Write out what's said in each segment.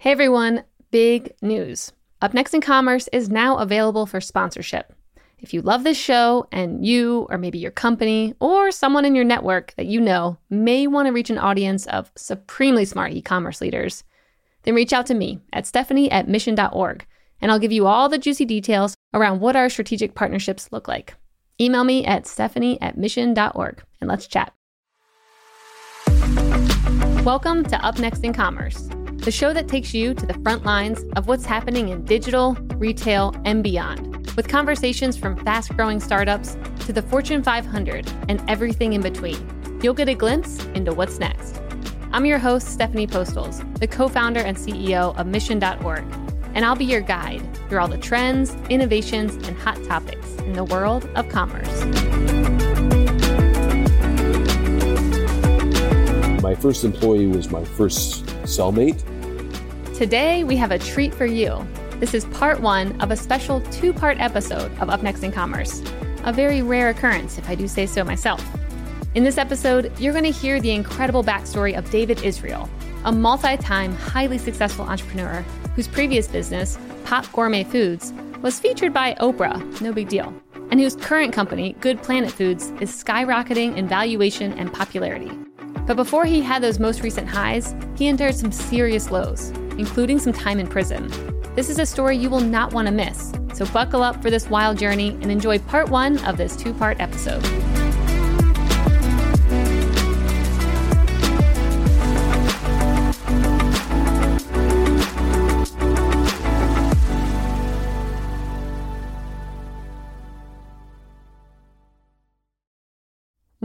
Hey everyone, big news. Up Next in Commerce is now available for sponsorship. If you love this show and you, or maybe your company, or someone in your network that you know may want to reach an audience of supremely smart e commerce leaders, then reach out to me at stephanie at mission.org and I'll give you all the juicy details around what our strategic partnerships look like. Email me at stephanie at mission.org and let's chat. Welcome to Up Next in Commerce the show that takes you to the front lines of what's happening in digital, retail, and beyond, with conversations from fast growing startups to the Fortune 500 and everything in between. You'll get a glimpse into what's next. I'm your host, Stephanie Postles, the co founder and CEO of Mission.org, and I'll be your guide through all the trends, innovations, and hot topics in the world of commerce. My first employee was my first cellmate. Today, we have a treat for you. This is part one of a special two part episode of Up Next in Commerce, a very rare occurrence, if I do say so myself. In this episode, you're going to hear the incredible backstory of David Israel, a multi time, highly successful entrepreneur whose previous business, Pop Gourmet Foods, was featured by Oprah, no big deal, and whose current company, Good Planet Foods, is skyrocketing in valuation and popularity. But before he had those most recent highs, he endured some serious lows, including some time in prison. This is a story you will not want to miss, so buckle up for this wild journey and enjoy part one of this two part episode.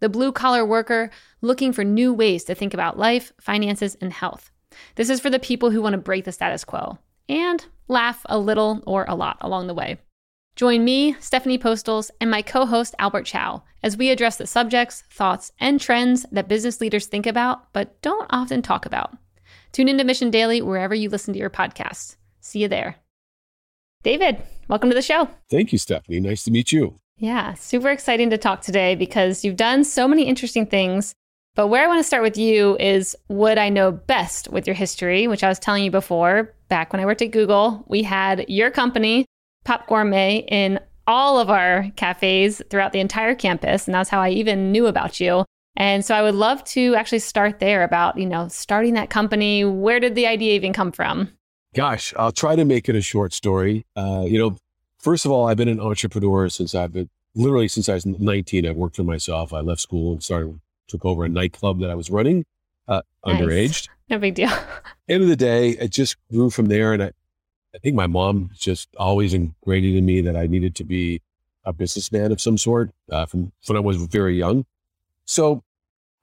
the blue collar worker looking for new ways to think about life, finances, and health. This is for the people who want to break the status quo and laugh a little or a lot along the way. Join me, Stephanie Postles, and my co host, Albert Chow, as we address the subjects, thoughts, and trends that business leaders think about but don't often talk about. Tune into Mission Daily wherever you listen to your podcasts. See you there. David, welcome to the show. Thank you, Stephanie. Nice to meet you. Yeah, super exciting to talk today because you've done so many interesting things. But where I want to start with you is what I know best with your history, which I was telling you before. Back when I worked at Google, we had your company, Pop Gourmet, in all of our cafes throughout the entire campus. And that's how I even knew about you. And so I would love to actually start there about, you know, starting that company. Where did the idea even come from? Gosh, I'll try to make it a short story. Uh, you know, First of all, I've been an entrepreneur since I've been literally since I was 19. I've worked for myself. I left school and started, took over a nightclub that I was running, uh, nice. underage. No big deal. End of the day, it just grew from there. And I, I think my mom just always ingrained in me that I needed to be a businessman of some sort uh, from when I was very young. So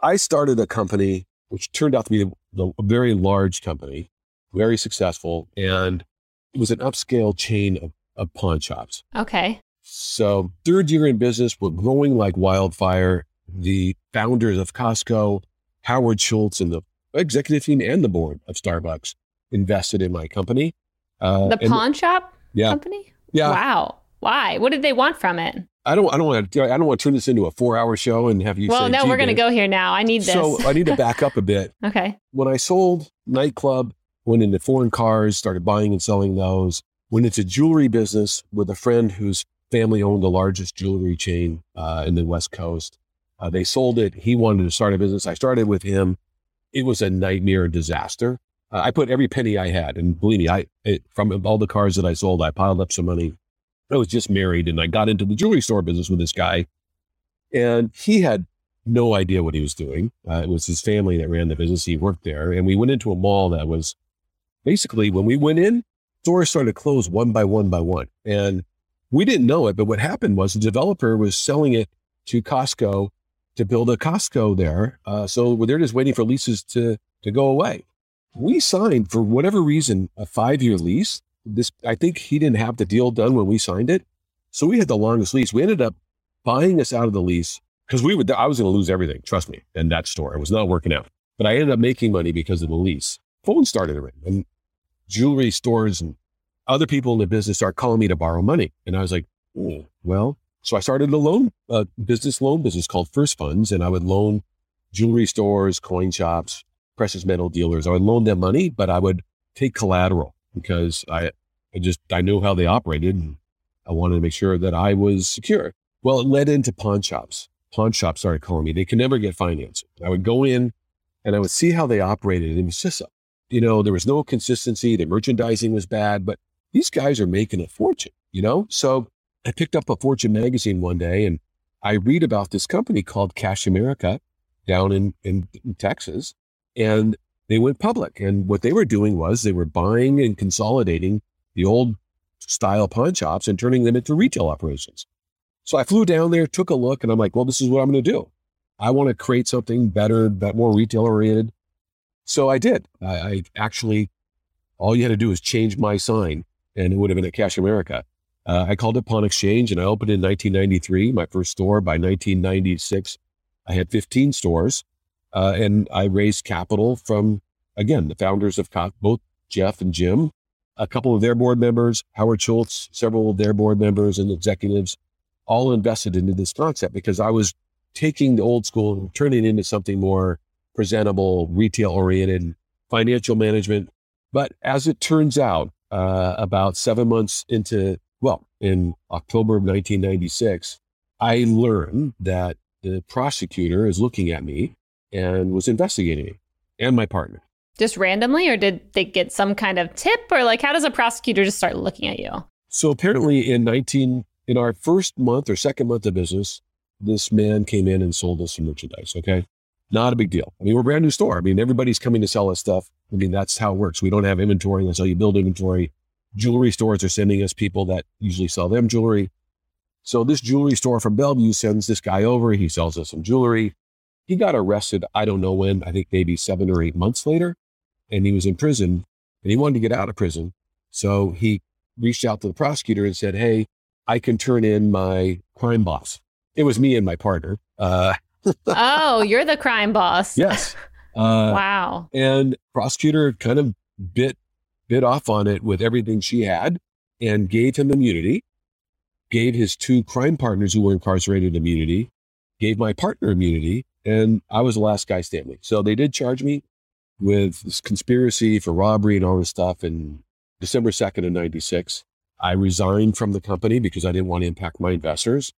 I started a company, which turned out to be a very large company, very successful. And it was an upscale chain of of pawn shops. Okay. So, third year in business, we're growing like wildfire. The founders of Costco, Howard Schultz, and the executive team and the board of Starbucks invested in my company. Uh, the pawn shop yeah, company? Yeah. Wow. Why? What did they want from it? I don't. I don't want to. I don't want to turn this into a four-hour show and have you. Well, say, no, we're going to go here now. I need this. So I need to back up a bit. okay. When I sold nightclub, went into foreign cars, started buying and selling those went into jewelry business with a friend whose family owned the largest jewelry chain uh, in the West Coast. Uh, they sold it. He wanted to start a business. I started with him. It was a nightmare disaster. Uh, I put every penny I had, and believe me, I it, from all the cars that I sold, I piled up some money. I was just married, and I got into the jewelry store business with this guy, and he had no idea what he was doing. Uh, it was his family that ran the business. He worked there, and we went into a mall that was basically when we went in, stores started to close one by one by one. And we didn't know it, but what happened was the developer was selling it to Costco to build a Costco there. Uh, so they're just waiting for leases to, to go away. we signed for whatever reason a five year lease. This, I think he didn't have the deal done when we signed it. So we had the longest lease. We ended up buying us out of the lease because we would, I was going to lose everything. Trust me. In that store, it was not working out, but I ended up making money because of the lease. Phone started to ring and jewelry stores and other people in the business start calling me to borrow money. And I was like, well, so I started a loan, a business loan business called First Funds, and I would loan jewelry stores, coin shops, precious metal dealers. I would loan them money, but I would take collateral because I, I just, I knew how they operated and I wanted to make sure that I was secure. Well, it led into pawn shops. Pawn shops started calling me. They could never get financing. I would go in and I would see how they operated. And it was just, you know, there was no consistency. The merchandising was bad, but these guys are making a fortune, you know? So I picked up a Fortune magazine one day and I read about this company called Cash America down in, in, in Texas. And they went public. And what they were doing was they were buying and consolidating the old style pawn shops and turning them into retail operations. So I flew down there, took a look, and I'm like, well, this is what I'm going to do. I want to create something better, more retail oriented. So I did. I, I, actually, all you had to do was change my sign, and it would have been at Cash America. Uh, I called it Pawn Exchange, and I opened in 1993, my first store. By 1996, I had 15 stores, uh, and I raised capital from again the founders of both Jeff and Jim, a couple of their board members, Howard Schultz, several of their board members and executives, all invested into this concept because I was taking the old school and turning it into something more presentable, retail oriented, financial management. But as it turns out, uh, about seven months into, well, in October of 1996, I learned that the prosecutor is looking at me and was investigating me and my partner. Just randomly, or did they get some kind of tip, or like how does a prosecutor just start looking at you? So apparently, in 19 in our first month or second month of business, this man came in and sold us some merchandise. Okay. Not a big deal. I mean, we're a brand new store. I mean, everybody's coming to sell us stuff. I mean, that's how it works. We don't have inventory. That's how you build inventory. Jewelry stores are sending us people that usually sell them jewelry. So this jewelry store from Bellevue sends this guy over. He sells us some jewelry. He got arrested. I don't know when. I think maybe seven or eight months later. And he was in prison and he wanted to get out of prison. So he reached out to the prosecutor and said, Hey, I can turn in my crime boss. It was me and my partner. Uh, oh, you're the crime boss. Yes. Uh, wow. And prosecutor kind of bit bit off on it with everything she had and gave him immunity. Gave his two crime partners who were incarcerated immunity. Gave my partner immunity, and I was the last guy standing. So they did charge me with this conspiracy for robbery and all this stuff in December 2nd of 96. I resigned from the company because I didn't want to impact my investors.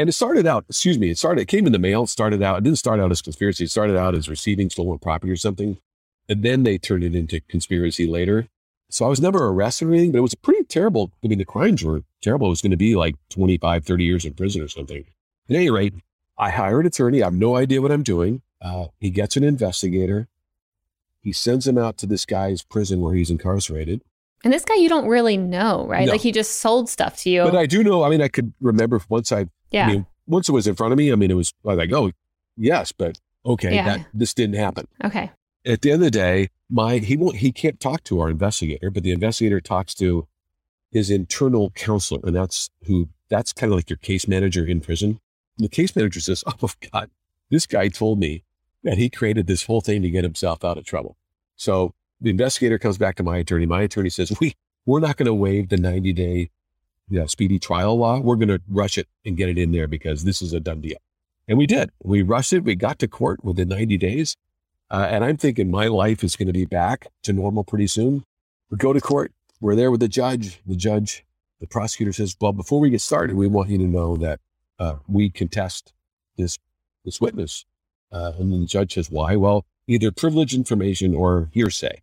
And it started out, excuse me, it started, it came in the mail. Started out, it didn't start out as conspiracy. It started out as receiving stolen property or something. And then they turned it into conspiracy later. So I was never arrested or anything, but it was pretty terrible. I mean, the crimes were terrible. It was going to be like 25, 30 years in prison or something. At any rate, I hire an attorney. I have no idea what I'm doing. Uh, he gets an investigator. He sends him out to this guy's prison where he's incarcerated. And this guy you don't really know, right? No. Like he just sold stuff to you. But I do know. I mean, I could remember once I, yeah. I mean, once it was in front of me. I mean, it was, I was like, oh, yes, but okay, yeah. that this didn't happen. Okay. At the end of the day, my he won't he can't talk to our investigator, but the investigator talks to his internal counselor, and that's who that's kind of like your case manager in prison. And the case manager says, "Oh God, this guy told me that he created this whole thing to get himself out of trouble." So the investigator comes back to my attorney. My attorney says, we, we're not going to waive the 90 day you know, speedy trial law. We're going to rush it and get it in there because this is a done deal. And we did. We rushed it. We got to court within 90 days. Uh, and I'm thinking my life is going to be back to normal pretty soon. We go to court. We're there with the judge. The judge, the prosecutor says, well, before we get started, we want you to know that uh, we contest this, this witness. Uh, and then the judge says, why? Well, either privileged information or hearsay.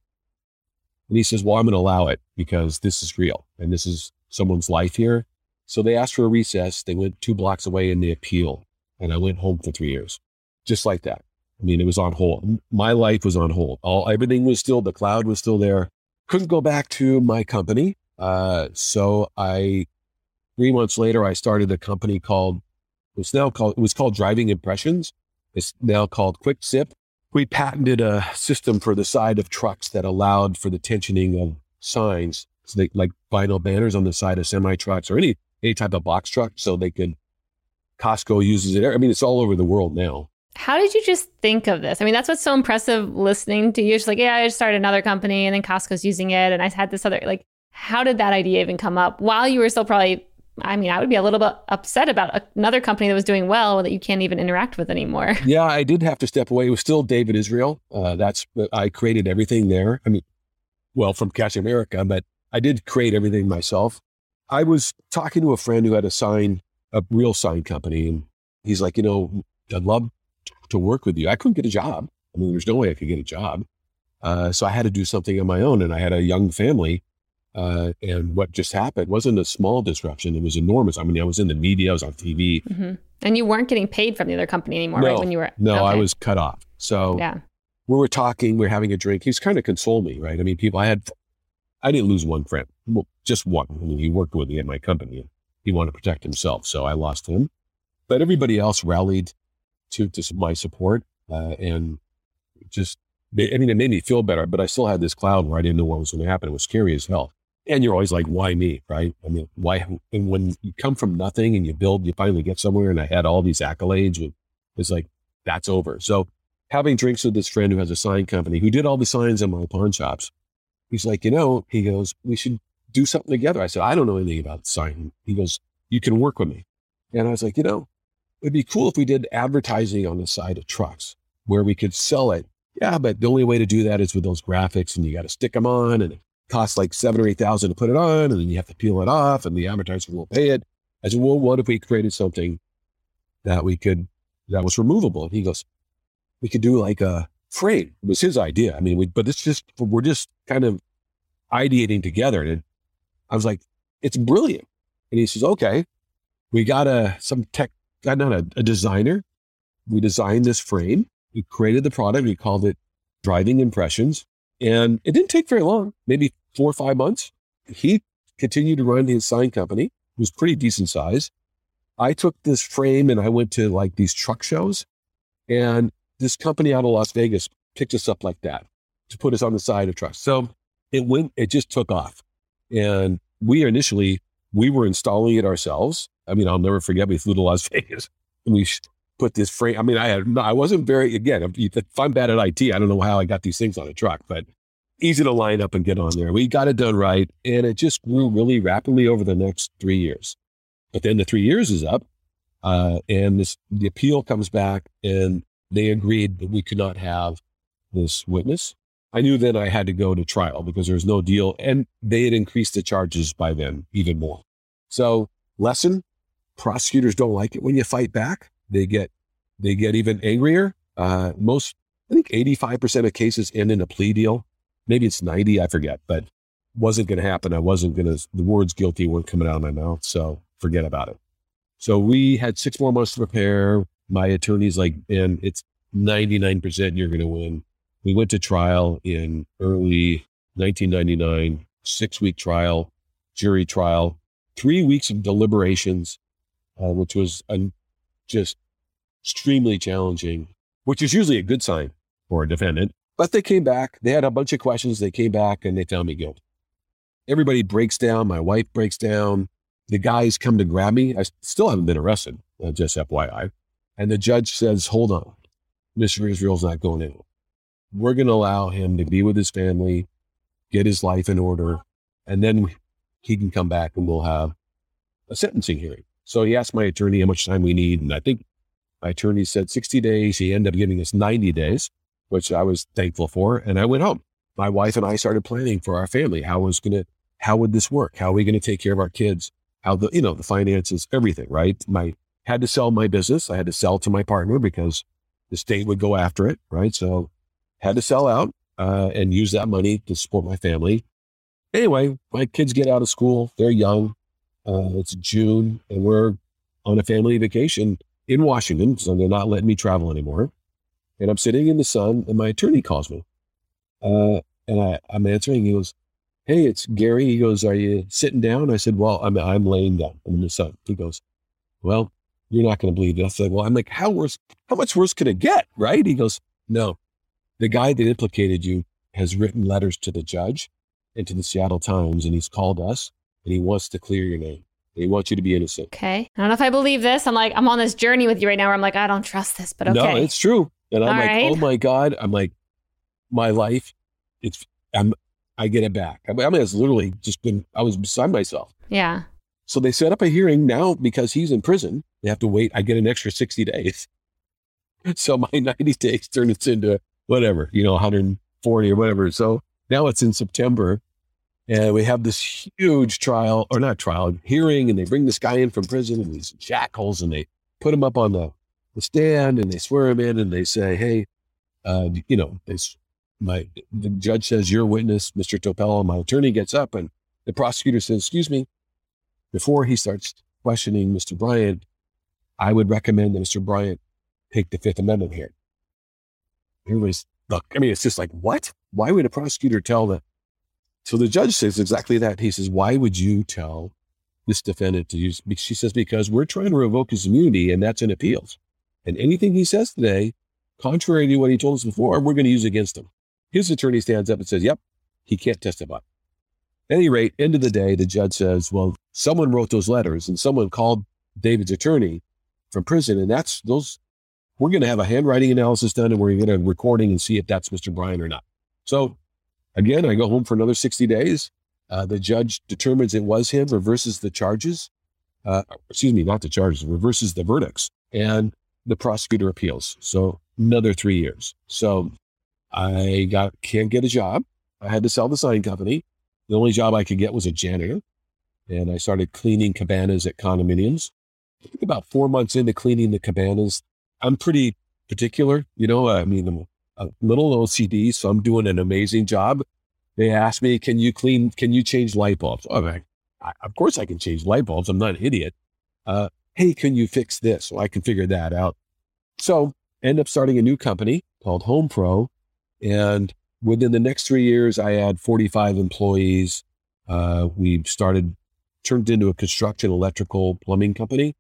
And he says, well, I'm going to allow it because this is real and this is someone's life here. So they asked for a recess. They went two blocks away in the appeal and I went home for three years, just like that. I mean, it was on hold. My life was on hold. All everything was still, the cloud was still there. Couldn't go back to my company. Uh, so I, three months later, I started a company called, was now called, it was called Driving Impressions. It's now called Quick Sip we patented a system for the side of trucks that allowed for the tensioning of signs, so they, like vinyl banners on the side of semi trucks or any any type of box truck, so they could. Costco uses it. I mean, it's all over the world now. How did you just think of this? I mean, that's what's so impressive listening to you. It's like, yeah, I just started another company and then Costco's using it. And I had this other, like, how did that idea even come up while you were still probably I mean, I would be a little bit upset about another company that was doing well that you can't even interact with anymore. Yeah, I did have to step away. It was still David Israel. Uh, that's I created everything there. I mean, well, from Cash America, but I did create everything myself. I was talking to a friend who had a sign, a real sign company, and he's like, you know, I'd love to work with you. I couldn't get a job. I mean, there's no way I could get a job. Uh, so I had to do something on my own, and I had a young family. Uh, and what just happened wasn't a small disruption; it was enormous. I mean, I was in the media, I was on TV, mm-hmm. and you weren't getting paid from the other company anymore, no, right? When you were no, okay. I was cut off. So yeah, we were talking, we are having a drink. He's kind of console me, right? I mean, people, I had, I didn't lose one friend, well, just one. I mean, he worked with me at my company. He wanted to protect himself, so I lost him. But everybody else rallied to to my support, uh, and just I mean, it made me feel better, but I still had this cloud where I didn't know what was going to happen. It was scary as hell and you're always like, why me? Right. I mean, why? And when you come from nothing and you build, you finally get somewhere. And I had all these accolades. It's like, that's over. So having drinks with this friend who has a sign company who did all the signs in my pawn shops, he's like, you know, he goes, we should do something together. I said, I don't know anything about sign. He goes, you can work with me. And I was like, you know, it'd be cool if we did advertising on the side of trucks where we could sell it. Yeah, but the only way to do that is with those graphics and you got to stick them on and costs like seven or eight thousand to put it on, and then you have to peel it off, and the advertiser will pay it. I said, well, what if we created something that we could that was removable? And he goes, we could do like a frame. It was his idea. I mean, we, but it's just we're just kind of ideating together, and I was like, it's brilliant. And he says, okay, we got a some tech, uh, not a, a designer. We designed this frame. We created the product. We called it Driving Impressions. And it didn't take very long, maybe four or five months. He continued to run his sign company. It was pretty decent size. I took this frame and I went to like these truck shows and this company out of Las Vegas picked us up like that to put us on the side of trucks. So it went, it just took off. And we initially, we were installing it ourselves. I mean, I'll never forget, we flew to Las Vegas and we put this frame. I mean, I had, I wasn't very, again, if I'm bad at IT, I don't know how I got these things on a truck, but easy to line up and get on there. We got it done right. And it just grew really rapidly over the next three years. But then the three years is up. Uh, and this, the appeal comes back and they agreed that we could not have this witness. I knew then I had to go to trial because there was no deal and they had increased the charges by then even more. So lesson, prosecutors don't like it when you fight back. They get they get even angrier. Uh, most, I think, eighty five percent of cases end in a plea deal. Maybe it's ninety, I forget, but wasn't going to happen. I wasn't going to. The words guilty weren't coming out of my mouth, so forget about it. So we had six more months to prepare. My attorney's like, and it's ninety nine percent you're going to win. We went to trial in early 1999, six week trial, jury trial, three weeks of deliberations, uh, which was an just extremely challenging, which is usually a good sign for a defendant. But they came back. They had a bunch of questions. They came back and they found me guilty. Everybody breaks down. My wife breaks down. The guys come to grab me. I still haven't been arrested, uh, just FYI. And the judge says, hold on. Mr. Israel's not going in. We're going to allow him to be with his family, get his life in order, and then he can come back and we'll have a sentencing hearing. So he asked my attorney how much time we need. And I think my attorney said 60 days. He ended up giving us 90 days, which I was thankful for. And I went home. My wife and I started planning for our family. How was going to, how would this work? How are we going to take care of our kids? How the, you know, the finances, everything, right? My, had to sell my business. I had to sell to my partner because the state would go after it, right? So had to sell out uh, and use that money to support my family. Anyway, my kids get out of school. They're young. Uh, it's June and we're on a family vacation in Washington. So they're not letting me travel anymore. And I'm sitting in the sun and my attorney calls me. Uh, and I, I'm answering. He goes, Hey, it's Gary. He goes, Are you sitting down? I said, Well, I'm, I'm laying down. I'm in the sun. He goes, Well, you're not going to believe it. I said, Well, I'm like, How worse? How much worse could it get? Right? He goes, No, the guy that implicated you has written letters to the judge and to the Seattle Times, and he's called us and he wants to clear your name. He wants you to be innocent. Okay. I don't know if I believe this. I'm like, I'm on this journey with you right now where I'm like, I don't trust this, but okay. No, it's true. And I'm All like, right. oh my God. I'm like, my life, it's, I'm, I get it back. I mean, I mean, it's literally just been, I was beside myself. Yeah. So they set up a hearing now because he's in prison. They have to wait. I get an extra 60 days. So my 90 days turns into whatever, you know, 140 or whatever. So now it's in September and we have this huge trial or not trial hearing and they bring this guy in from prison and these shackles and they put him up on the, the stand and they swear him in and they say, Hey, uh, you know, they, my, the judge says, your witness, Mr. Topel, my attorney gets up and the prosecutor says, excuse me, before he starts questioning Mr. Bryant, I would recommend that Mr. Bryant take the Fifth Amendment here. Everybody's look, I mean, it's just like, what? Why would a prosecutor tell the so the judge says exactly that. He says, Why would you tell this defendant to use she says, because we're trying to revoke his immunity and that's in appeals. And anything he says today, contrary to what he told us before, we're going to use against him. His attorney stands up and says, Yep, he can't testify. At any rate, end of the day, the judge says, Well, someone wrote those letters and someone called David's attorney from prison, and that's those we're going to have a handwriting analysis done and we're going to get a recording and see if that's Mr. Bryan or not. So again, I go home for another 60 days. Uh, the judge determines it was him, reverses the charges. Uh, excuse me, not the charges, reverses the verdicts, and the prosecutor appeals. So another three years. So I got can't get a job. I had to sell the sign company. The only job I could get was a janitor, and I started cleaning cabanas at condominiums. I think about four months into cleaning the cabanas, I'm pretty particular. You know, I mean, a little OCD, so I'm doing an amazing job. They asked me, "Can you clean? Can you change light bulbs?" I'm I, "Of course I can change light bulbs. I'm not an idiot." Uh, hey, can you fix this? So I can figure that out. So end up starting a new company called Home Pro, and within the next three years, I had 45 employees. Uh, we started turned into a construction, electrical, plumbing company,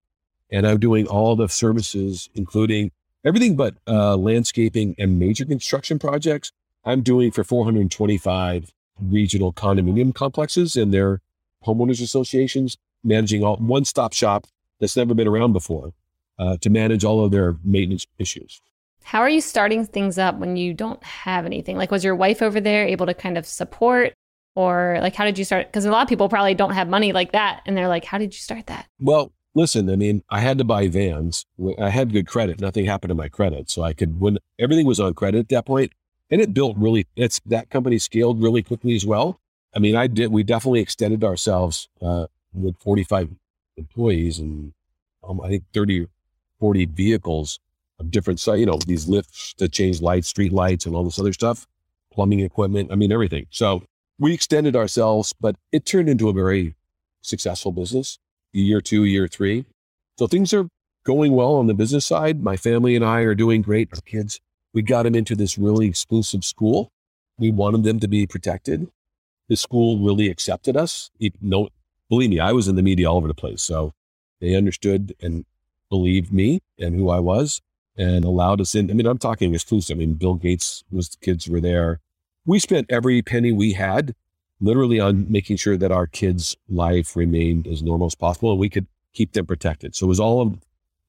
and I'm doing all the services, including everything but uh, landscaping and major construction projects. I'm doing for 425 regional condominium complexes and their homeowners associations, managing all one stop shop that's never been around before uh, to manage all of their maintenance issues. How are you starting things up when you don't have anything? Like, was your wife over there able to kind of support? Or, like, how did you start? Because a lot of people probably don't have money like that. And they're like, how did you start that? Well, listen, I mean, I had to buy vans. I had good credit. Nothing happened to my credit. So I could, when everything was on credit at that point, and it built really, it's that company scaled really quickly as well. I mean, I did, we definitely extended ourselves uh, with 45 employees and um, I think 30, 40 vehicles of different, size, you know, these lifts to change lights, street lights, and all this other stuff, plumbing equipment. I mean, everything. So we extended ourselves, but it turned into a very successful business year two, year three. So things are going well on the business side. My family and I are doing great. Our kids, we got them into this really exclusive school. We wanted them to be protected. The school really accepted us. It, no, believe me, I was in the media all over the place. So they understood and believed me and who I was and allowed us in. I mean, I'm talking exclusive. I mean, Bill Gates was, the kids were there. We spent every penny we had literally on making sure that our kids' life remained as normal as possible and we could keep them protected. So it was all of,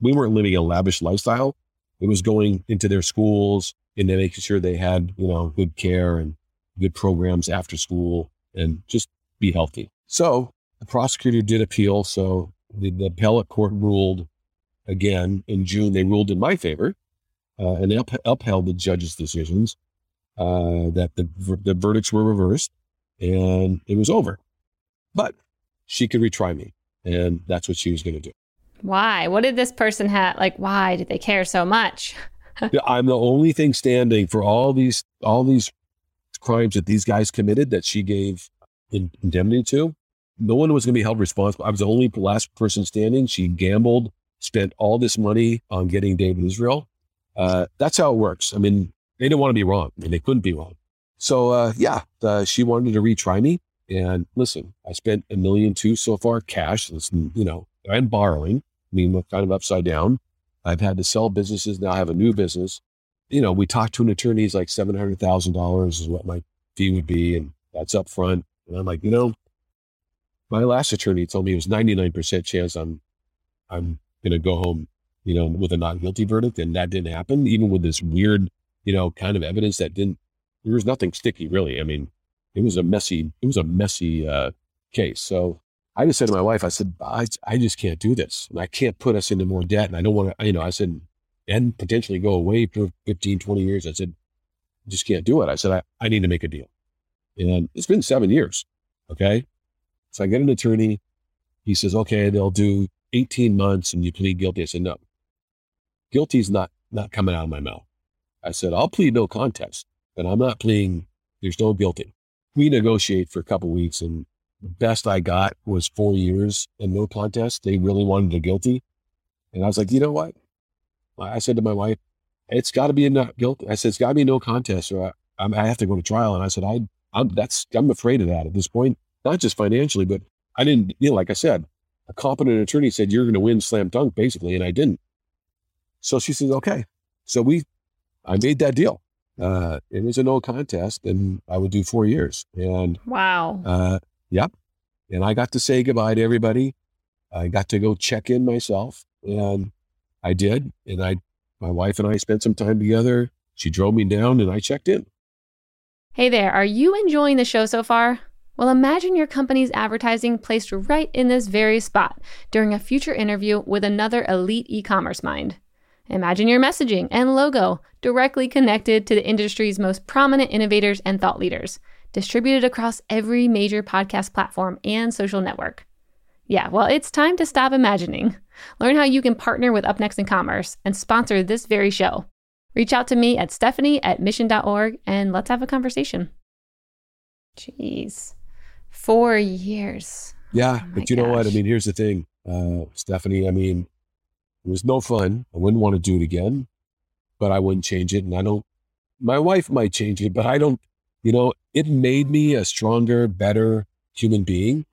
we weren't living a lavish lifestyle. It was going into their schools and making sure they had, you know, good care and good programs after school and just be healthy. So the prosecutor did appeal. So the, the appellate court ruled again in June. They ruled in my favor uh, and up, upheld the judge's decisions uh, that the, the verdicts were reversed and it was over. But she could retry me, and that's what she was going to do. Why? What did this person have? Like, why did they care so much? I'm the only thing standing for all these all these crimes that these guys committed that she gave in- indemnity to. No one was going to be held responsible. I was the only last person standing. She gambled, spent all this money on getting David Israel. Uh, that's how it works. I mean, they didn't want to be wrong. I mean, they couldn't be wrong. So uh, yeah, uh, she wanted to retry me. And listen, I spent a million two so far cash. That's, you know, I'm borrowing. I mean, we're kind of upside down. I've had to sell businesses. Now I have a new business. you know, we talked to an attorney, he's like $700,000 is what my fee would be. And that's up front. And I'm like, you know, my last attorney told me it was 99% chance I'm, I'm to go home, you know, with a not guilty verdict. And that didn't happen, even with this weird, you know, kind of evidence that didn't, there was nothing sticky really. I mean, it was a messy, it was a messy uh, case. So I just said to my wife, I said, I, I just can't do this. And I can't put us into more debt. And I don't want to, you know, I said, and potentially go away for 15, 20 years. I said, just can't do it. I said, I, I need to make a deal. And it's been seven years. Okay. So I get an attorney. He says, okay, they'll do 18 months and you plead guilty. I said, no, guilty's not, not coming out of my mouth. I said, I'll plead no contest, but I'm not pleading. There's no guilty. We negotiate for a couple weeks and the best I got was four years and no contest. They really wanted a guilty. And I was like, you know what? I said to my wife, it's got to be a not guilty. I said, it's got to be no contest or I, I, have to go to trial. And I said, I, I'm, that's, I'm afraid of that at this point, not just financially, but I didn't, you know, like I said, a competent attorney said, you're going to win slam dunk basically. And I didn't. So she says, okay. So we, I made that deal. Uh, it was a no contest and I would do four years. And wow. Uh, yep. And I got to say goodbye to everybody. I got to go check in myself and I did. And I, my wife and I spent some time together. She drove me down and I checked in. Hey there, are you enjoying the show so far? Well, imagine your company's advertising placed right in this very spot during a future interview with another elite e commerce mind. Imagine your messaging and logo directly connected to the industry's most prominent innovators and thought leaders, distributed across every major podcast platform and social network. Yeah, well, it's time to stop imagining. Learn how you can partner with UpNext in Commerce and sponsor this very show. Reach out to me at stephanie at mission.org and let's have a conversation. Jeez, four years. Yeah, oh but you gosh. know what? I mean, here's the thing, uh, Stephanie. I mean, it was no fun. I wouldn't want to do it again, but I wouldn't change it. And I don't, my wife might change it, but I don't, you know, it made me a stronger, better human being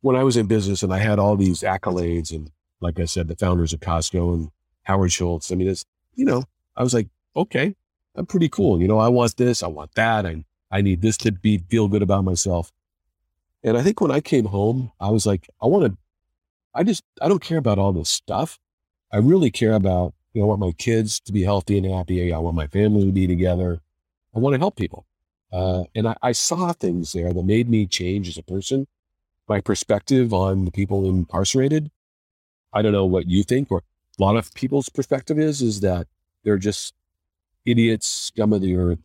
when I was in business and I had all these accolades and like I said, the founders of Costco and Howard Schultz. I mean, it's, you know, I was like, okay, I'm pretty cool. You know, I want this, I want that. I, I need this to be, feel good about myself. And I think when I came home, I was like, I want to, I just, I don't care about all this stuff. I really care about, you know, I want my kids to be healthy and happy. I want my family to be together. I want to help people. Uh, and I, I saw things there that made me change as a person my perspective on the people incarcerated. I don't know what you think, or a lot of people's perspective is, is that they're just idiots, scum of the earth.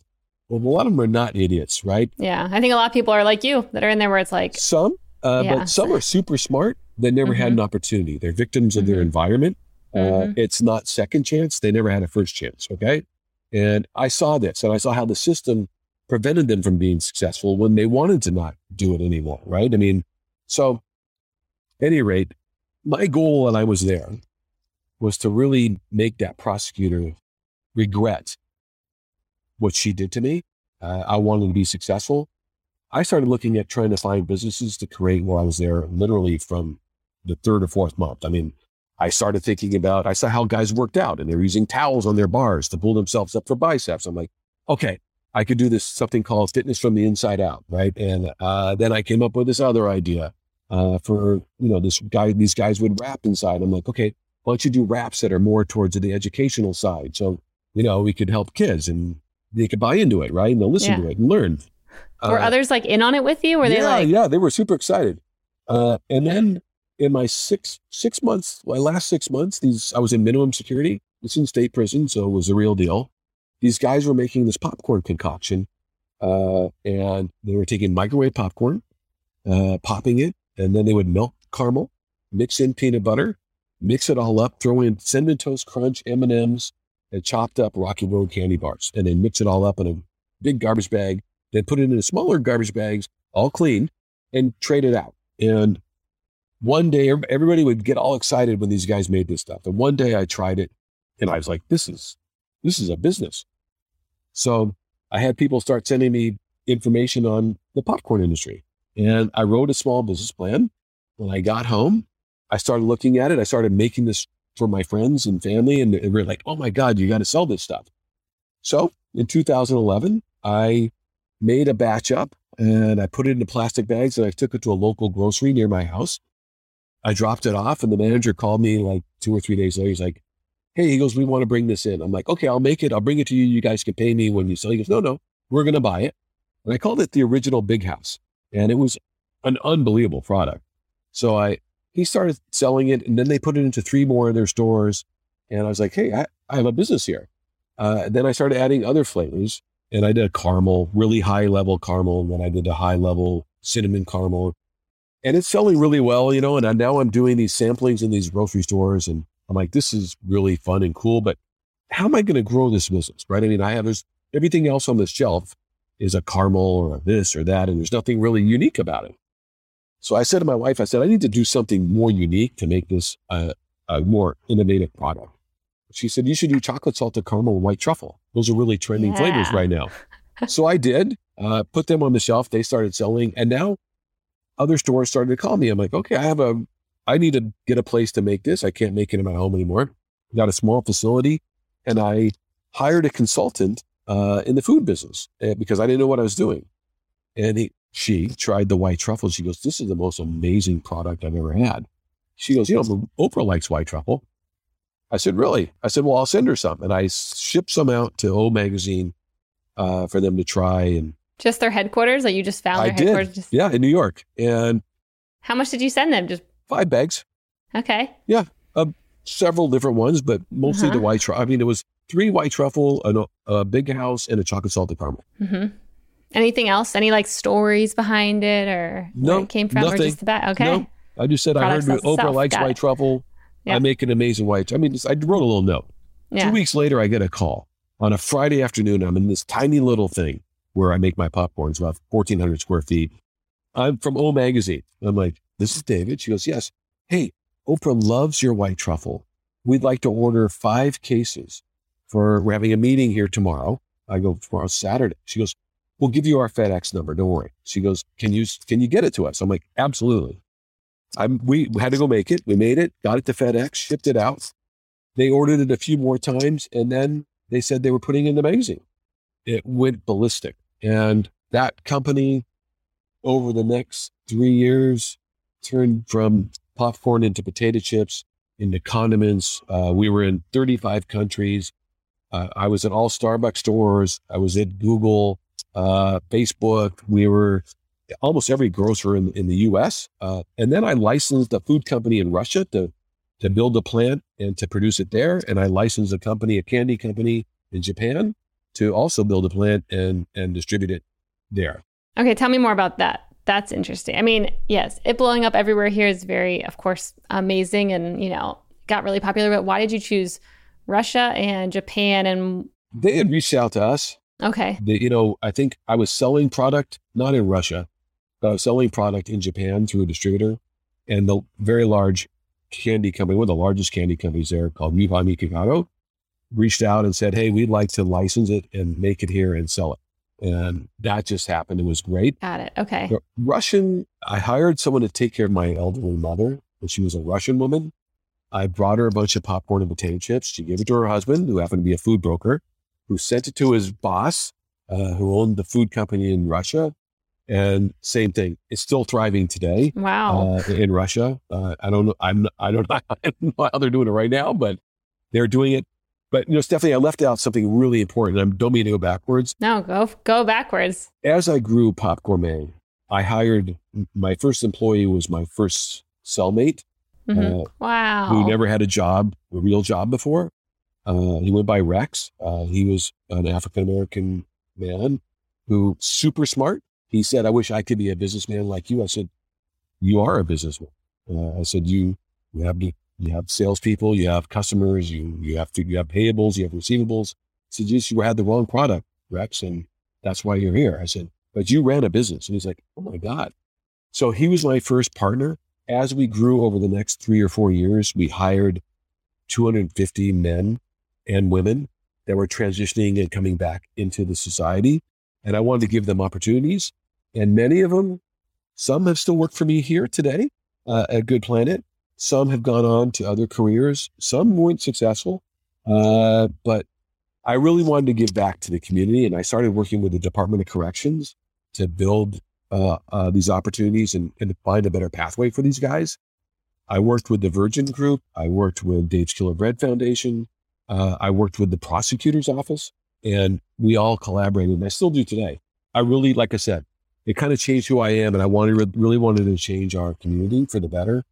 Well, a lot of them are not idiots, right? Yeah. I think a lot of people are like you that are in there where it's like some, uh, yeah. but some are super smart that never mm-hmm. had an opportunity. They're victims of mm-hmm. their environment. Uh, mm-hmm. It's not second chance. They never had a first chance. Okay. And I saw this and I saw how the system prevented them from being successful when they wanted to not do it anymore. Right. I mean, so, any rate, my goal when I was there was to really make that prosecutor regret what she did to me. Uh, I wanted to be successful. I started looking at trying to find businesses to create while I was there, literally from the third or fourth month. I mean, I started thinking about, I saw how guys worked out and they're using towels on their bars to pull themselves up for biceps. I'm like, okay, I could do this something called fitness from the inside out, right? And uh, then I came up with this other idea uh, for you know this guy. These guys would rap inside. I'm like, okay, why don't you do raps that are more towards the educational side? So you know we could help kids and they could buy into it, right? And they'll listen yeah. to it and learn. Were uh, others like in on it with you? Were yeah, they like, yeah, they were super excited. Uh, and then in my six six months, my last six months, these I was in minimum security. It's in state prison, so it was a real deal these guys were making this popcorn concoction, uh, and they were taking microwave popcorn, uh, popping it, and then they would melt caramel, mix in peanut butter, mix it all up, throw in cinnamon toast crunch, M and M's, and chopped up Rocky Road candy bars, and then mix it all up in a big garbage bag. Then put it in smaller garbage bags, all clean, and trade it out. And one day, everybody would get all excited when these guys made this stuff. And one day, I tried it, and I was like, "This is this is a business. So I had people start sending me information on the popcorn industry. And I wrote a small business plan. When I got home, I started looking at it. I started making this for my friends and family. And they were like, oh my God, you got to sell this stuff. So in 2011, I made a batch up and I put it into plastic bags and I took it to a local grocery near my house. I dropped it off and the manager called me like two or three days later. He's like, Hey, he goes, we want to bring this in. I'm like, okay, I'll make it. I'll bring it to you. You guys can pay me when you sell. He goes, no, no, we're going to buy it. And I called it the original Big House. And it was an unbelievable product. So I, he started selling it and then they put it into three more of their stores. And I was like, Hey, I, I have a business here. Uh, then I started adding other flavors and I did a caramel, really high level caramel. And then I did a high level cinnamon caramel and it's selling really well, you know, and I, now I'm doing these samplings in these grocery stores and I'm like, this is really fun and cool, but how am I going to grow this business? Right. I mean, I have there's everything else on this shelf is a caramel or a this or that, and there's nothing really unique about it. So I said to my wife, I said, I need to do something more unique to make this a, a more innovative product. She said, you should do chocolate salted caramel and white truffle. Those are really trending yeah. flavors right now. so I did, uh, put them on the shelf. They started selling. And now other stores started to call me. I'm like, okay, I have a I need to get a place to make this. I can't make it in my home anymore. Got a small facility and I hired a consultant uh, in the food business uh, because I didn't know what I was doing. And he, she tried the white truffle. She goes, This is the most amazing product I've ever had. She goes, You know, Oprah likes white truffle. I said, Really? I said, Well, I'll send her some. And I shipped some out to O Magazine uh, for them to try. And just their headquarters that like you just found I their headquarters? Did. Yeah, in New York. And how much did you send them? Just five bags. Okay. Yeah, uh, several different ones, but mostly uh-huh. the white truffle. I mean, it was three white truffle, a, a big house, and a chocolate salted caramel. Mm-hmm. Anything else? Any like stories behind it, or no, where it came from, nothing. or just the back? Okay. No, I just said Product I heard Oprah likes Got white it. truffle. Yeah. I make an amazing white. I mean, I wrote a little note. Yeah. Two weeks later, I get a call on a Friday afternoon. I'm in this tiny little thing where I make my popcorns, about 1,400 square feet. I'm from O Magazine. I'm like, this is David. She goes, yes. Hey, Oprah loves your white truffle. We'd like to order five cases for, we're having a meeting here tomorrow. I go, tomorrow's Saturday. She goes, we'll give you our FedEx number. Don't worry. She goes, can you, can you get it to us? I'm like, absolutely. I'm, we had to go make it. We made it, got it to FedEx, shipped it out. They ordered it a few more times and then they said they were putting in the magazine. It went ballistic. And that company over the next three years turned from popcorn into potato chips, into condiments. Uh, we were in 35 countries. Uh, I was at all Starbucks stores. I was at Google, uh, Facebook. We were almost every grocer in, in the US. Uh, and then I licensed a food company in Russia to, to build a plant and to produce it there. And I licensed a company, a candy company in Japan to also build a plant and, and distribute it there. Okay, tell me more about that. That's interesting. I mean, yes, it blowing up everywhere here is very, of course, amazing and, you know, got really popular. But why did you choose Russia and Japan? And they had reached out to us. Okay. They, you know, I think I was selling product, not in Russia, but I was selling product in Japan through a distributor. And the very large candy company, one of the largest candy companies there called Nippon Mikagawa, reached out and said, Hey, we'd like to license it and make it here and sell it. And that just happened. It was great. Got it. Okay. The Russian, I hired someone to take care of my elderly mother, and she was a Russian woman. I brought her a bunch of popcorn and potato chips. She gave it to her husband, who happened to be a food broker, who sent it to his boss, uh, who owned the food company in Russia. And same thing, it's still thriving today. Wow. Uh, in Russia, uh, I don't know. I'm. I don't. I don't know how they're doing it right now, but they're doing it but you know, Stephanie, I left out something really important. I don't mean to go backwards. No, go go backwards. As I grew Pop Gourmet, I hired my first employee was my first cellmate. Mm-hmm. Uh, wow. Who never had a job, a real job before. Uh, he went by Rex. Uh, he was an African American man who super smart. He said, "I wish I could be a businessman like you." I said, "You are a businessman." Uh, I said, "You you have to you have salespeople, you have customers, you you have to you have payables, you have receivables. So just you had the wrong product, Rex, and that's why you're here. I said, but you ran a business. And he's like, oh my God. So he was my first partner. As we grew over the next three or four years, we hired 250 men and women that were transitioning and coming back into the society. And I wanted to give them opportunities. And many of them, some have still worked for me here today uh, at Good Planet. Some have gone on to other careers. Some weren't successful, uh, but I really wanted to give back to the community, and I started working with the Department of Corrections to build uh, uh, these opportunities and, and find a better pathway for these guys. I worked with the Virgin Group. I worked with Dave's Killer Bread Foundation. Uh, I worked with the prosecutor's office, and we all collaborated. And I still do today. I really, like I said, it kind of changed who I am, and I wanted really wanted to change our community for the better,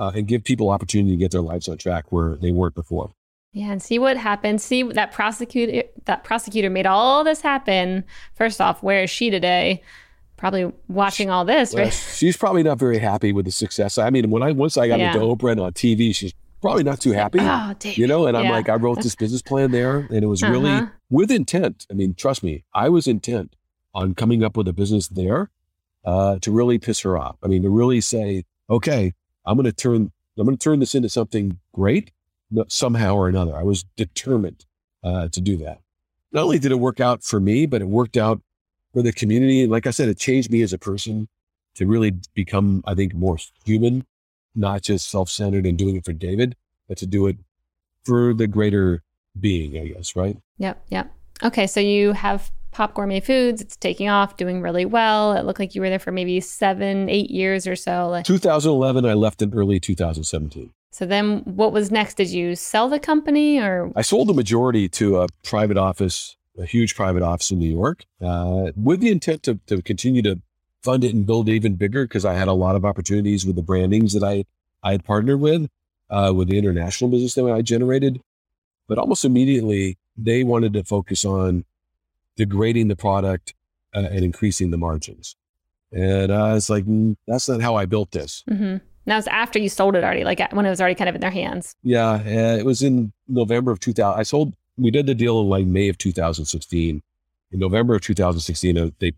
uh, and give people opportunity to get their lives on track where they weren't before. Yeah, and see what happened. See that prosecutor that prosecutor made all this happen. First off, where is she today? Probably watching all this, right? Well, she's probably not very happy with the success. I mean, when I once I got yeah. into Oprah and on TV, she's probably not too happy. Oh, you know, and I'm like, I wrote this business plan there, and it was uh-huh. really with intent. I mean, trust me, I was intent on coming up with a business there uh, to really piss her off. I mean, to really say, okay, I'm going to turn, I'm going to turn this into something great somehow or another. I was determined uh, to do that. Not only did it work out for me, but it worked out for the community. Like I said, it changed me as a person to really become, I think, more human, not just self-centered and doing it for David, but to do it for the greater being, I guess, right? Yep. Yep. Okay. So you have Pop Gourmet Foods. It's taking off, doing really well. It looked like you were there for maybe seven, eight years or so. 2011, I left in early 2017. So then what was next? Did you sell the company or? I sold the majority to a private office, a huge private office in New York, uh, with the intent to, to continue to fund it and build it even bigger because I had a lot of opportunities with the brandings that I, I had partnered with, uh, with the international business that I generated. But almost immediately, they wanted to focus on degrading the product uh, and increasing the margins. And I was like, mm, that's not how I built this. Mm-hmm. That was after you sold it already, like when it was already kind of in their hands. Yeah, uh, it was in November of 2000. I sold, we did the deal in like May of 2016. In November of 2016, uh, they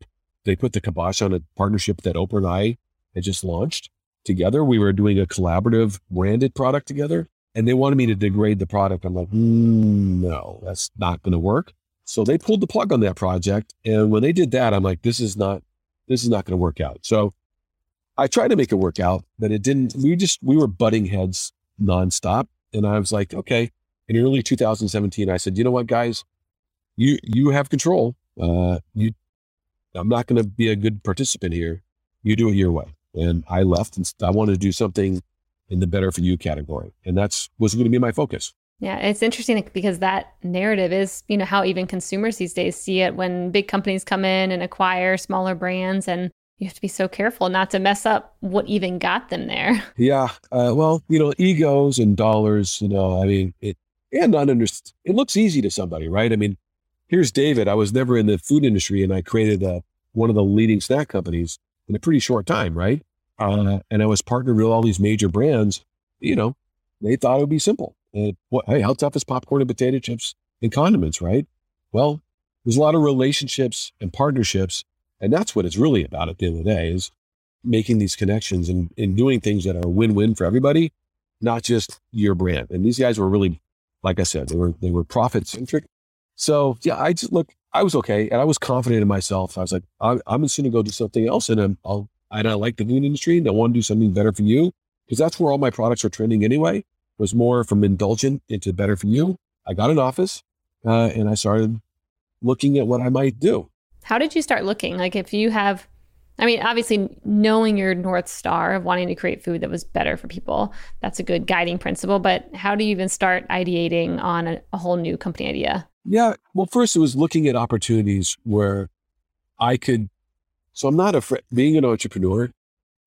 they put the kibosh on a partnership that Oprah and I had just launched together. We were doing a collaborative branded product together, and they wanted me to degrade the product. I'm like, mm, no, that's not going to work. So they pulled the plug on that project. And when they did that, I'm like, this is not, this is not going to work out. So I tried to make it work out, but it didn't. We just, we were butting heads nonstop. And I was like, okay. In early 2017, I said, you know what, guys, you, you have control. Uh, you, I'm not going to be a good participant here. You do it your way. And I left and I wanted to do something in the better for you category. And that's was going to be my focus. Yeah, it's interesting because that narrative is, you know, how even consumers these days see it when big companies come in and acquire smaller brands and you have to be so careful not to mess up what even got them there. Yeah. Uh, well, you know, egos and dollars, you know, I mean, it, and not understand, it looks easy to somebody, right? I mean, here's David. I was never in the food industry and I created a, one of the leading snack companies in a pretty short time, right? Uh, and I was partnered with all these major brands. You know, they thought it would be simple. And what, hey, how tough is popcorn and potato chips and condiments, right? Well, there's a lot of relationships and partnerships. And that's what it's really about at the end of the day is making these connections and, and doing things that are win-win for everybody, not just your brand. And these guys were really, like I said, they were, they were profit centric. So yeah, I just look, I was okay. And I was confident in myself. I was like, I'm, I'm just going to go do something else. And I'm, I'll, I don't like the food industry and I want to do something better for you because that's where all my products are trending anyway was more from indulgent into better for you. I got an office uh, and I started looking at what I might do. How did you start looking? Like, if you have, I mean, obviously, knowing your North Star of wanting to create food that was better for people, that's a good guiding principle. But how do you even start ideating on a, a whole new company idea? Yeah. Well, first, it was looking at opportunities where I could. So I'm not afraid, being an entrepreneur,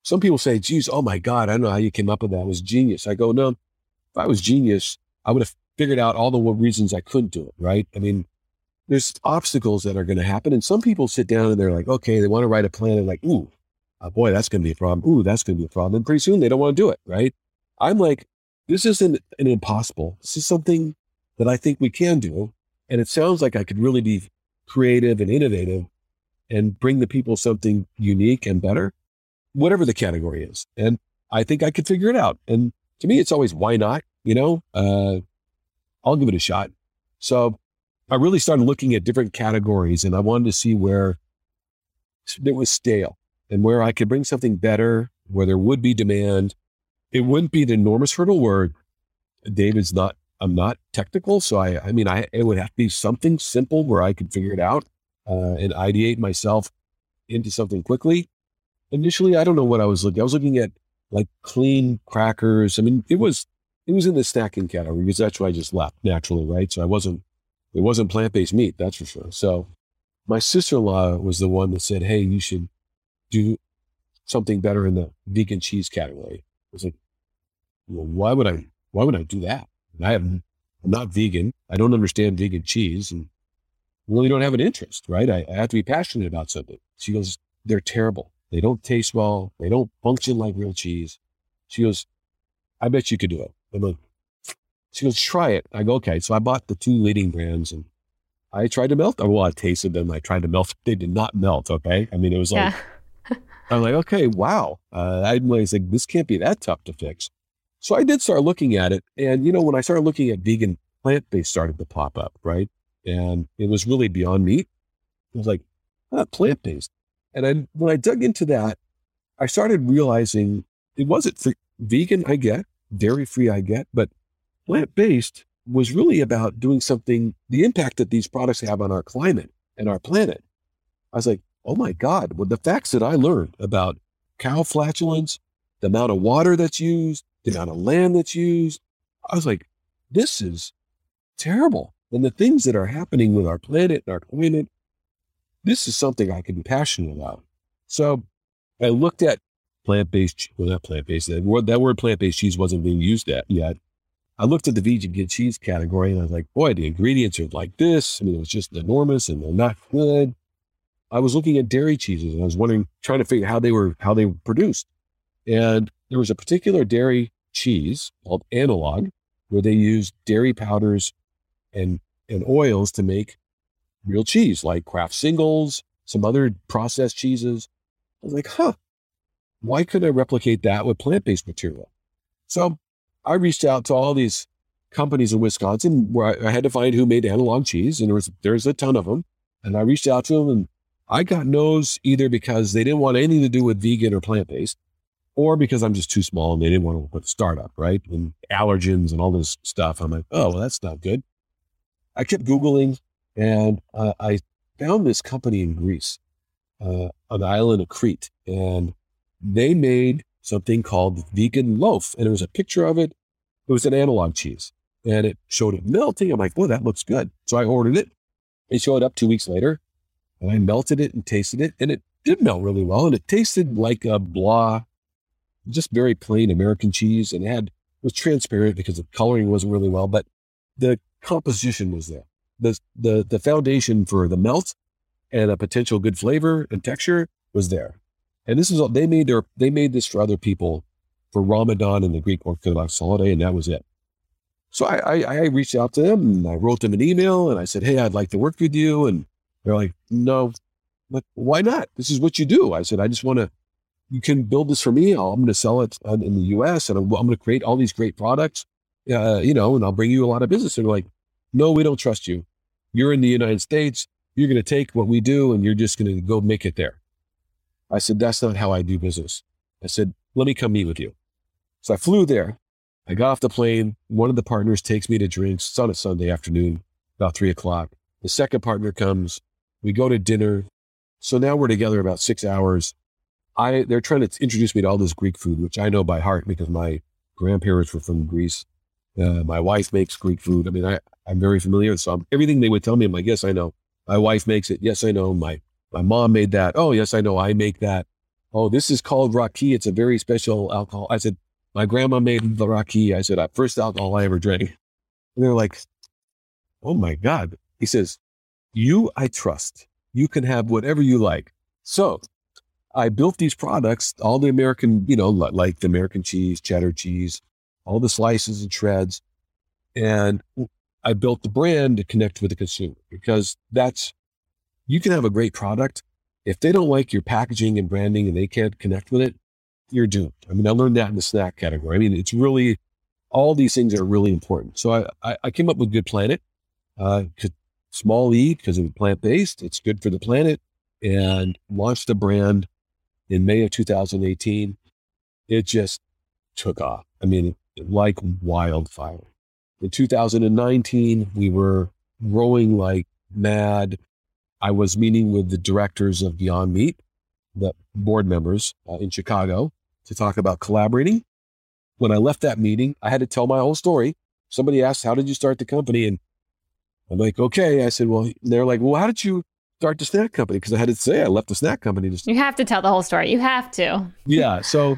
some people say, geez, oh my God, I don't know how you came up with that. It was genius. I go, no, if I was genius, I would have figured out all the reasons I couldn't do it, right? I mean, there's obstacles that are going to happen. And some people sit down and they're like, okay, they want to write a plan. And like, ooh, oh boy, that's going to be a problem. Ooh, that's going to be a problem. And pretty soon they don't want to do it, right? I'm like, this isn't an impossible. This is something that I think we can do. And it sounds like I could really be creative and innovative and bring the people something unique and better, whatever the category is. And I think I could figure it out. And to me, it's always why not? You know, uh, I'll give it a shot. So I really started looking at different categories and I wanted to see where it was stale and where I could bring something better, where there would be demand. It wouldn't be an enormous hurdle where David's not I'm not technical. So I, I mean, I, it would have to be something simple where I could figure it out uh, and ideate myself into something quickly. Initially, I don't know what I was looking. I was looking at like clean crackers. I mean, it was it was in the snacking category because that's why I just left naturally, right? So I wasn't it wasn't plant based meat, that's for sure. So my sister in law was the one that said, "Hey, you should do something better in the vegan cheese category." I was like, "Well, why would I? Why would I do that? I have, I'm not vegan. I don't understand vegan cheese, and really don't have an interest, right? I, I have to be passionate about something." She goes, "They're terrible. They don't taste well. They don't function like real cheese." She goes, "I bet you could do it." I'm like, she goes, try it. I go, okay. So I bought the two leading brands and I tried to melt them. Well, I tasted them. I tried to melt. They did not melt. Okay. I mean, it was like, yeah. I'm like, okay, wow. Uh, I was like, this can't be that tough to fix. So I did start looking at it. And, you know, when I started looking at vegan plant based started to pop up, right? And it was really beyond meat. It was like, ah, plant based. And I, when I dug into that, I started realizing it wasn't vegan, I get, dairy free, I get, but plant based was really about doing something, the impact that these products have on our climate and our planet. I was like, oh my God, well, the facts that I learned about cow flatulence, the amount of water that's used, the amount of land that's used, I was like, this is terrible. And the things that are happening with our planet and our climate, this is something I can be passionate about. So I looked at plant-based, well, not plant-based, that word, that word plant-based cheese wasn't being used yet. I looked at the vegan cheese category and I was like, boy, the ingredients are like this. I mean, it was just enormous and they're not good. I was looking at dairy cheeses and I was wondering, trying to figure out how they were, how they were produced. And there was a particular dairy cheese called analog where they used dairy powders and, and oils to make real cheese like Kraft singles, some other processed cheeses. I was like, huh, why couldn't I replicate that with plant-based material? So I reached out to all these companies in Wisconsin where I, I, had to find who made analog cheese, and there was there's a ton of them. And I reached out to them, and I got no's either because they didn't want anything to do with vegan or plant based, or because I'm just too small and they didn't want to put a startup, right? And allergens and all this stuff. I'm like, oh, well, that's not good. I kept googling, and uh, I found this company in Greece, uh, on the island of Crete, and they made something called vegan loaf. And there was a picture of it. It was an analog cheese and it showed it melting. I'm like, well, that looks good. So I ordered it. It showed up two weeks later and I melted it and tasted it and it did melt really well. And it tasted like a blah, just very plain American cheese and it had, it was transparent because the coloring wasn't really well, but the composition was there. The, the, the foundation for the melt and a potential good flavor and texture was there. And this is all they made their they made this for other people for Ramadan and the Greek Orthodox holiday, and that was it. So I, I, I reached out to them and I wrote them an email and I said, Hey, I'd like to work with you. And they're like, No, like, why not? This is what you do. I said, I just want to, you can build this for me. i am going to sell it in the US and I'm, I'm going to create all these great products, uh, you know, and I'll bring you a lot of business. And they're like, no, we don't trust you. You're in the United States. You're going to take what we do and you're just going to go make it there. I said, that's not how I do business. I said, let me come meet with you. So I flew there. I got off the plane. One of the partners takes me to drinks. It's on a Sunday afternoon, about three o'clock. The second partner comes. We go to dinner. So now we're together about six hours. I, they're trying to introduce me to all this Greek food, which I know by heart because my grandparents were from Greece. Uh, my wife makes Greek food. I mean, I, I'm very familiar. So I'm, everything they would tell me, I'm like, yes, I know. My wife makes it. Yes, I know. My my mom made that. Oh, yes, I know. I make that. Oh, this is called raki. It's a very special alcohol. I said, my grandma made the raki. I said, uh, first alcohol I ever drank. And they're like, oh my God. He says, you I trust. You can have whatever you like. So I built these products, all the American, you know, like the American cheese, cheddar cheese, all the slices and shreds. And I built the brand to connect with the consumer because that's you can have a great product. If they don't like your packaging and branding and they can't connect with it, you're doomed. I mean, I learned that in the snack category. I mean, it's really, all these things are really important. So I, I, I came up with Good Planet, uh, small e because it's plant based. It's good for the planet and launched the brand in May of 2018. It just took off. I mean, like wildfire. In 2019, we were growing like mad. I was meeting with the directors of Beyond Meat, the board members uh, in Chicago, to talk about collaborating. When I left that meeting, I had to tell my whole story. Somebody asked, How did you start the company? And I'm like, Okay. I said, Well, they're like, Well, how did you start the snack company? Because I had to say I left the snack company. To you have to tell the whole story. You have to. yeah. So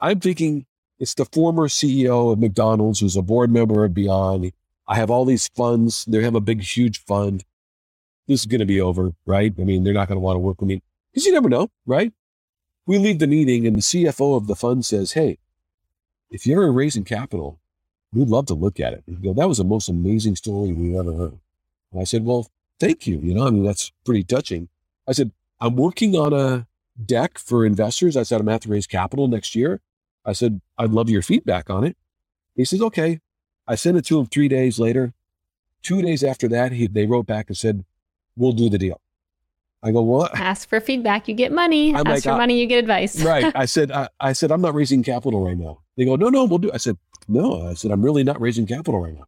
I'm thinking it's the former CEO of McDonald's who's a board member of Beyond. I have all these funds. They have a big, huge fund. This is going to be over, right? I mean, they're not going to want to work with me because you never know, right? We leave the meeting and the CFO of the fund says, Hey, if you're raising capital, we'd love to look at it. And go, that was the most amazing story we've ever heard. And I said, well, thank you. You know, I mean, that's pretty touching. I said, I'm working on a deck for investors. I said, I'm going to raise capital next year. I said, I'd love your feedback on it. He says, okay. I sent it to him three days later. Two days after that, he, they wrote back and said, we'll do the deal. I go, what? Ask for feedback, you get money. I'm Ask like, for uh, money, you get advice. right. I said, I, I, said, I'm not raising capital right now. They go, no, no, we'll do. I said, no. I said, I'm really not raising capital right now.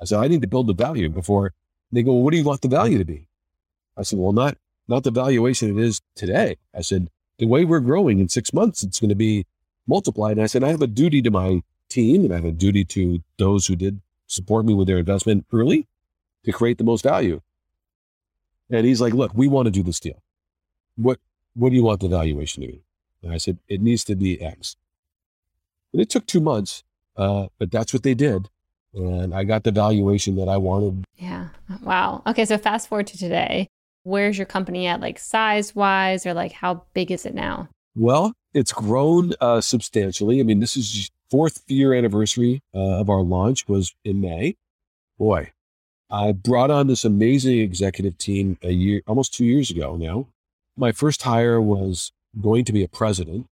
I said, I need to build the value before. They go, well, what do you want the value to be? I said, well, not not the valuation it is today. I said, the way we're growing in six months, it's going to be multiplied. And I said, I have a duty to my team and I have a duty to those who did support me with their investment early to create the most value. And he's like, look, we want to do this deal. What, what do you want the valuation to be? And I said, it needs to be X. And it took two months, uh, but that's what they did. And I got the valuation that I wanted. Yeah. Wow. Okay. So fast forward to today. Where's your company at, like size wise, or like how big is it now? Well, it's grown uh, substantially. I mean, this is fourth year anniversary uh, of our launch was in May. Boy, I brought on this amazing executive team a year, almost two years ago now. My first hire was going to be a president.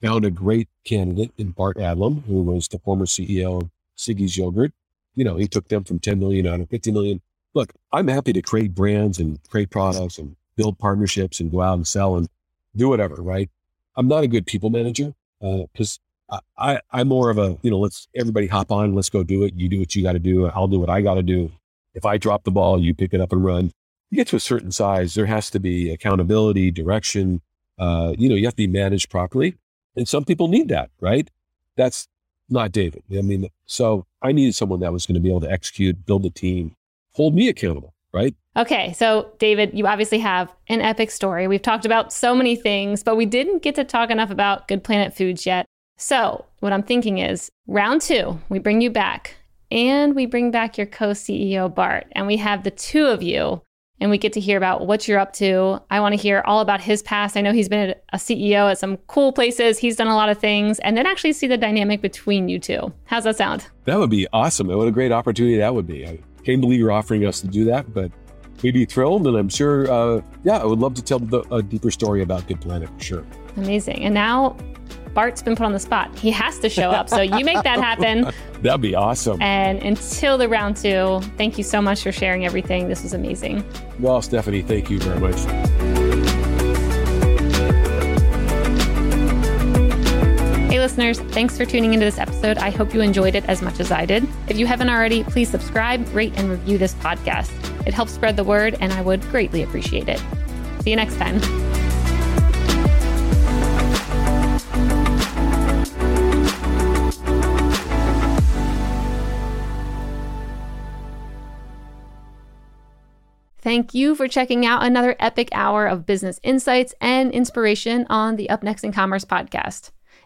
Found a great candidate in Bart Adlam, who was the former CEO of Siggi's Yogurt. You know, he took them from 10 million down to 50 million. Look, I'm happy to create brands and create products and build partnerships and go out and sell and do whatever, right? I'm not a good people manager because uh, I, I'm more of a, you know, let's everybody hop on, let's go do it. You do what you got to do. I'll do what I got to do. If I drop the ball, you pick it up and run. You get to a certain size, there has to be accountability, direction. Uh, you know, you have to be managed properly. And some people need that, right? That's not David. I mean, so I needed someone that was going to be able to execute, build a team, hold me accountable, right? Okay, so David, you obviously have an epic story. We've talked about so many things, but we didn't get to talk enough about Good Planet Foods yet. So, what I'm thinking is round two, we bring you back and we bring back your co CEO, Bart, and we have the two of you and we get to hear about what you're up to. I want to hear all about his past. I know he's been a CEO at some cool places, he's done a lot of things, and then actually see the dynamic between you two. How's that sound? That would be awesome. What a great opportunity that would be. Can't believe you're offering us to do that, but we'd be thrilled. And I'm sure, uh, yeah, I would love to tell the, a deeper story about Good Planet for sure. Amazing. And now Bart's been put on the spot. He has to show up. So you make that happen. That'd be awesome. And until the round two, thank you so much for sharing everything. This was amazing. Well, Stephanie, thank you very much. Listeners, thanks for tuning into this episode. I hope you enjoyed it as much as I did. If you haven't already, please subscribe, rate, and review this podcast. It helps spread the word, and I would greatly appreciate it. See you next time. Thank you for checking out another epic hour of business insights and inspiration on the Up Next in Commerce podcast.